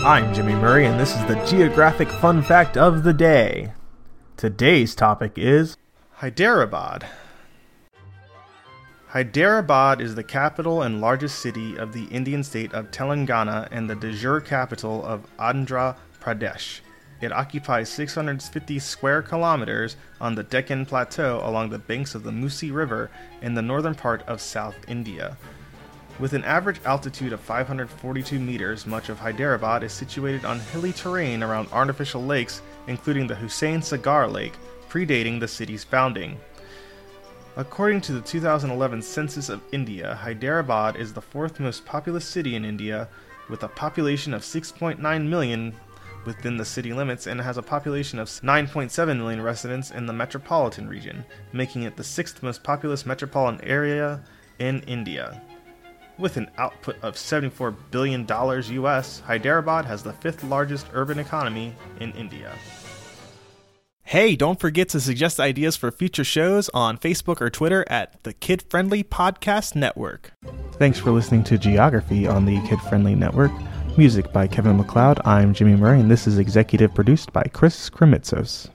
I'm Jimmy Murray, and this is the Geographic Fun Fact of the Day. Today's topic is Hyderabad. Hyderabad is the capital and largest city of the Indian state of Telangana and the de jure capital of Andhra Pradesh. It occupies 650 square kilometers on the Deccan Plateau along the banks of the Musi River in the northern part of South India. With an average altitude of 542 meters, much of Hyderabad is situated on hilly terrain around artificial lakes, including the Hussain Sagar Lake, predating the city's founding. According to the 2011 Census of India, Hyderabad is the fourth most populous city in India, with a population of 6.9 million within the city limits and has a population of 9.7 million residents in the metropolitan region, making it the sixth most populous metropolitan area in India. With an output of $74 billion US, Hyderabad has the fifth largest urban economy in India. Hey, don't forget to suggest ideas for future shows on Facebook or Twitter at the Kid Friendly Podcast Network. Thanks for listening to Geography on the Kid Friendly Network. Music by Kevin MacLeod. I'm Jimmy Murray, and this is executive produced by Chris Kremitzos.